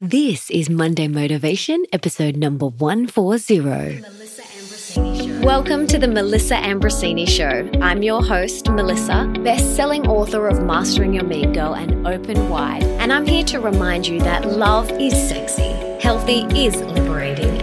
This is Monday Motivation, episode number 140. Welcome to the Melissa Ambrosini Show. I'm your host, Melissa, best selling author of Mastering Your Mean Girl and Open Wide. And I'm here to remind you that love is sexy, healthy is liberating,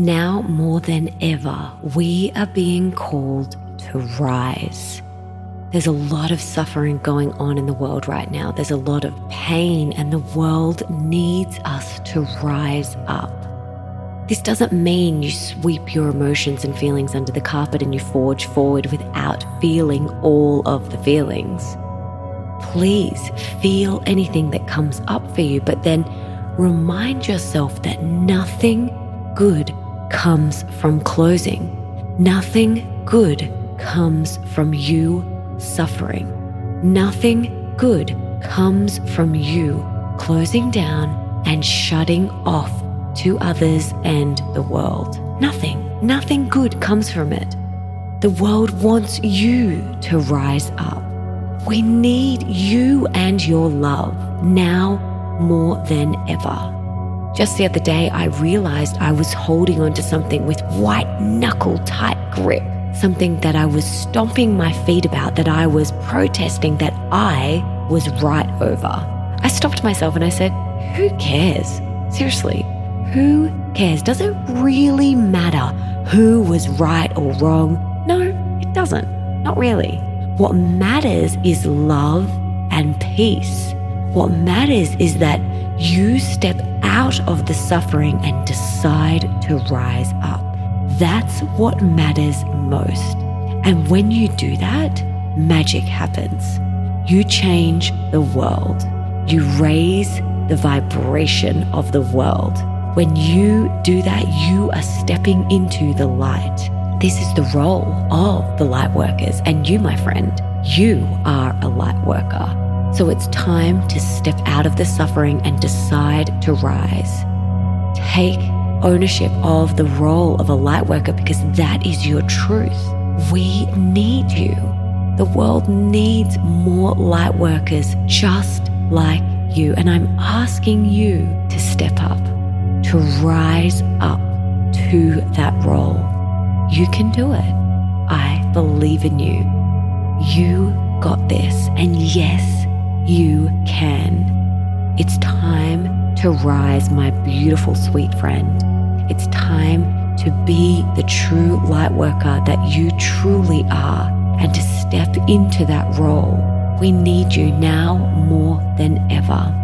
Now more than ever, we are being called to rise. There's a lot of suffering going on in the world right now. There's a lot of pain, and the world needs us to rise up. This doesn't mean you sweep your emotions and feelings under the carpet and you forge forward without feeling all of the feelings. Please feel anything that comes up for you, but then remind yourself that nothing good comes from closing. Nothing good comes from you suffering. Nothing good comes from you closing down and shutting off to others and the world. Nothing. Nothing good comes from it. The world wants you to rise up. We need you and your love now more than ever. Just the other day, I realized I was holding onto something with white knuckle tight grip, something that I was stomping my feet about, that I was protesting that I was right over. I stopped myself and I said, Who cares? Seriously, who cares? Does it really matter who was right or wrong? No, it doesn't. Not really. What matters is love and peace. What matters is that you step out of the suffering and decide to rise up. That's what matters most. And when you do that, magic happens. You change the world. You raise the vibration of the world. When you do that, you are stepping into the light. This is the role of the light workers. And you, my friend, you are a light worker. So it's time to step out of the suffering and decide to rise. Take ownership of the role of a light worker because that is your truth. We need you. The world needs more light workers just like you. And I'm asking you to step up, to rise up to that role. You can do it. I believe in you. You got this. And yes, you can. It's time to rise, my beautiful, sweet friend. It's time to be the true light worker that you truly are and to step into that role. We need you now more than ever.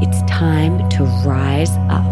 It's time to rise up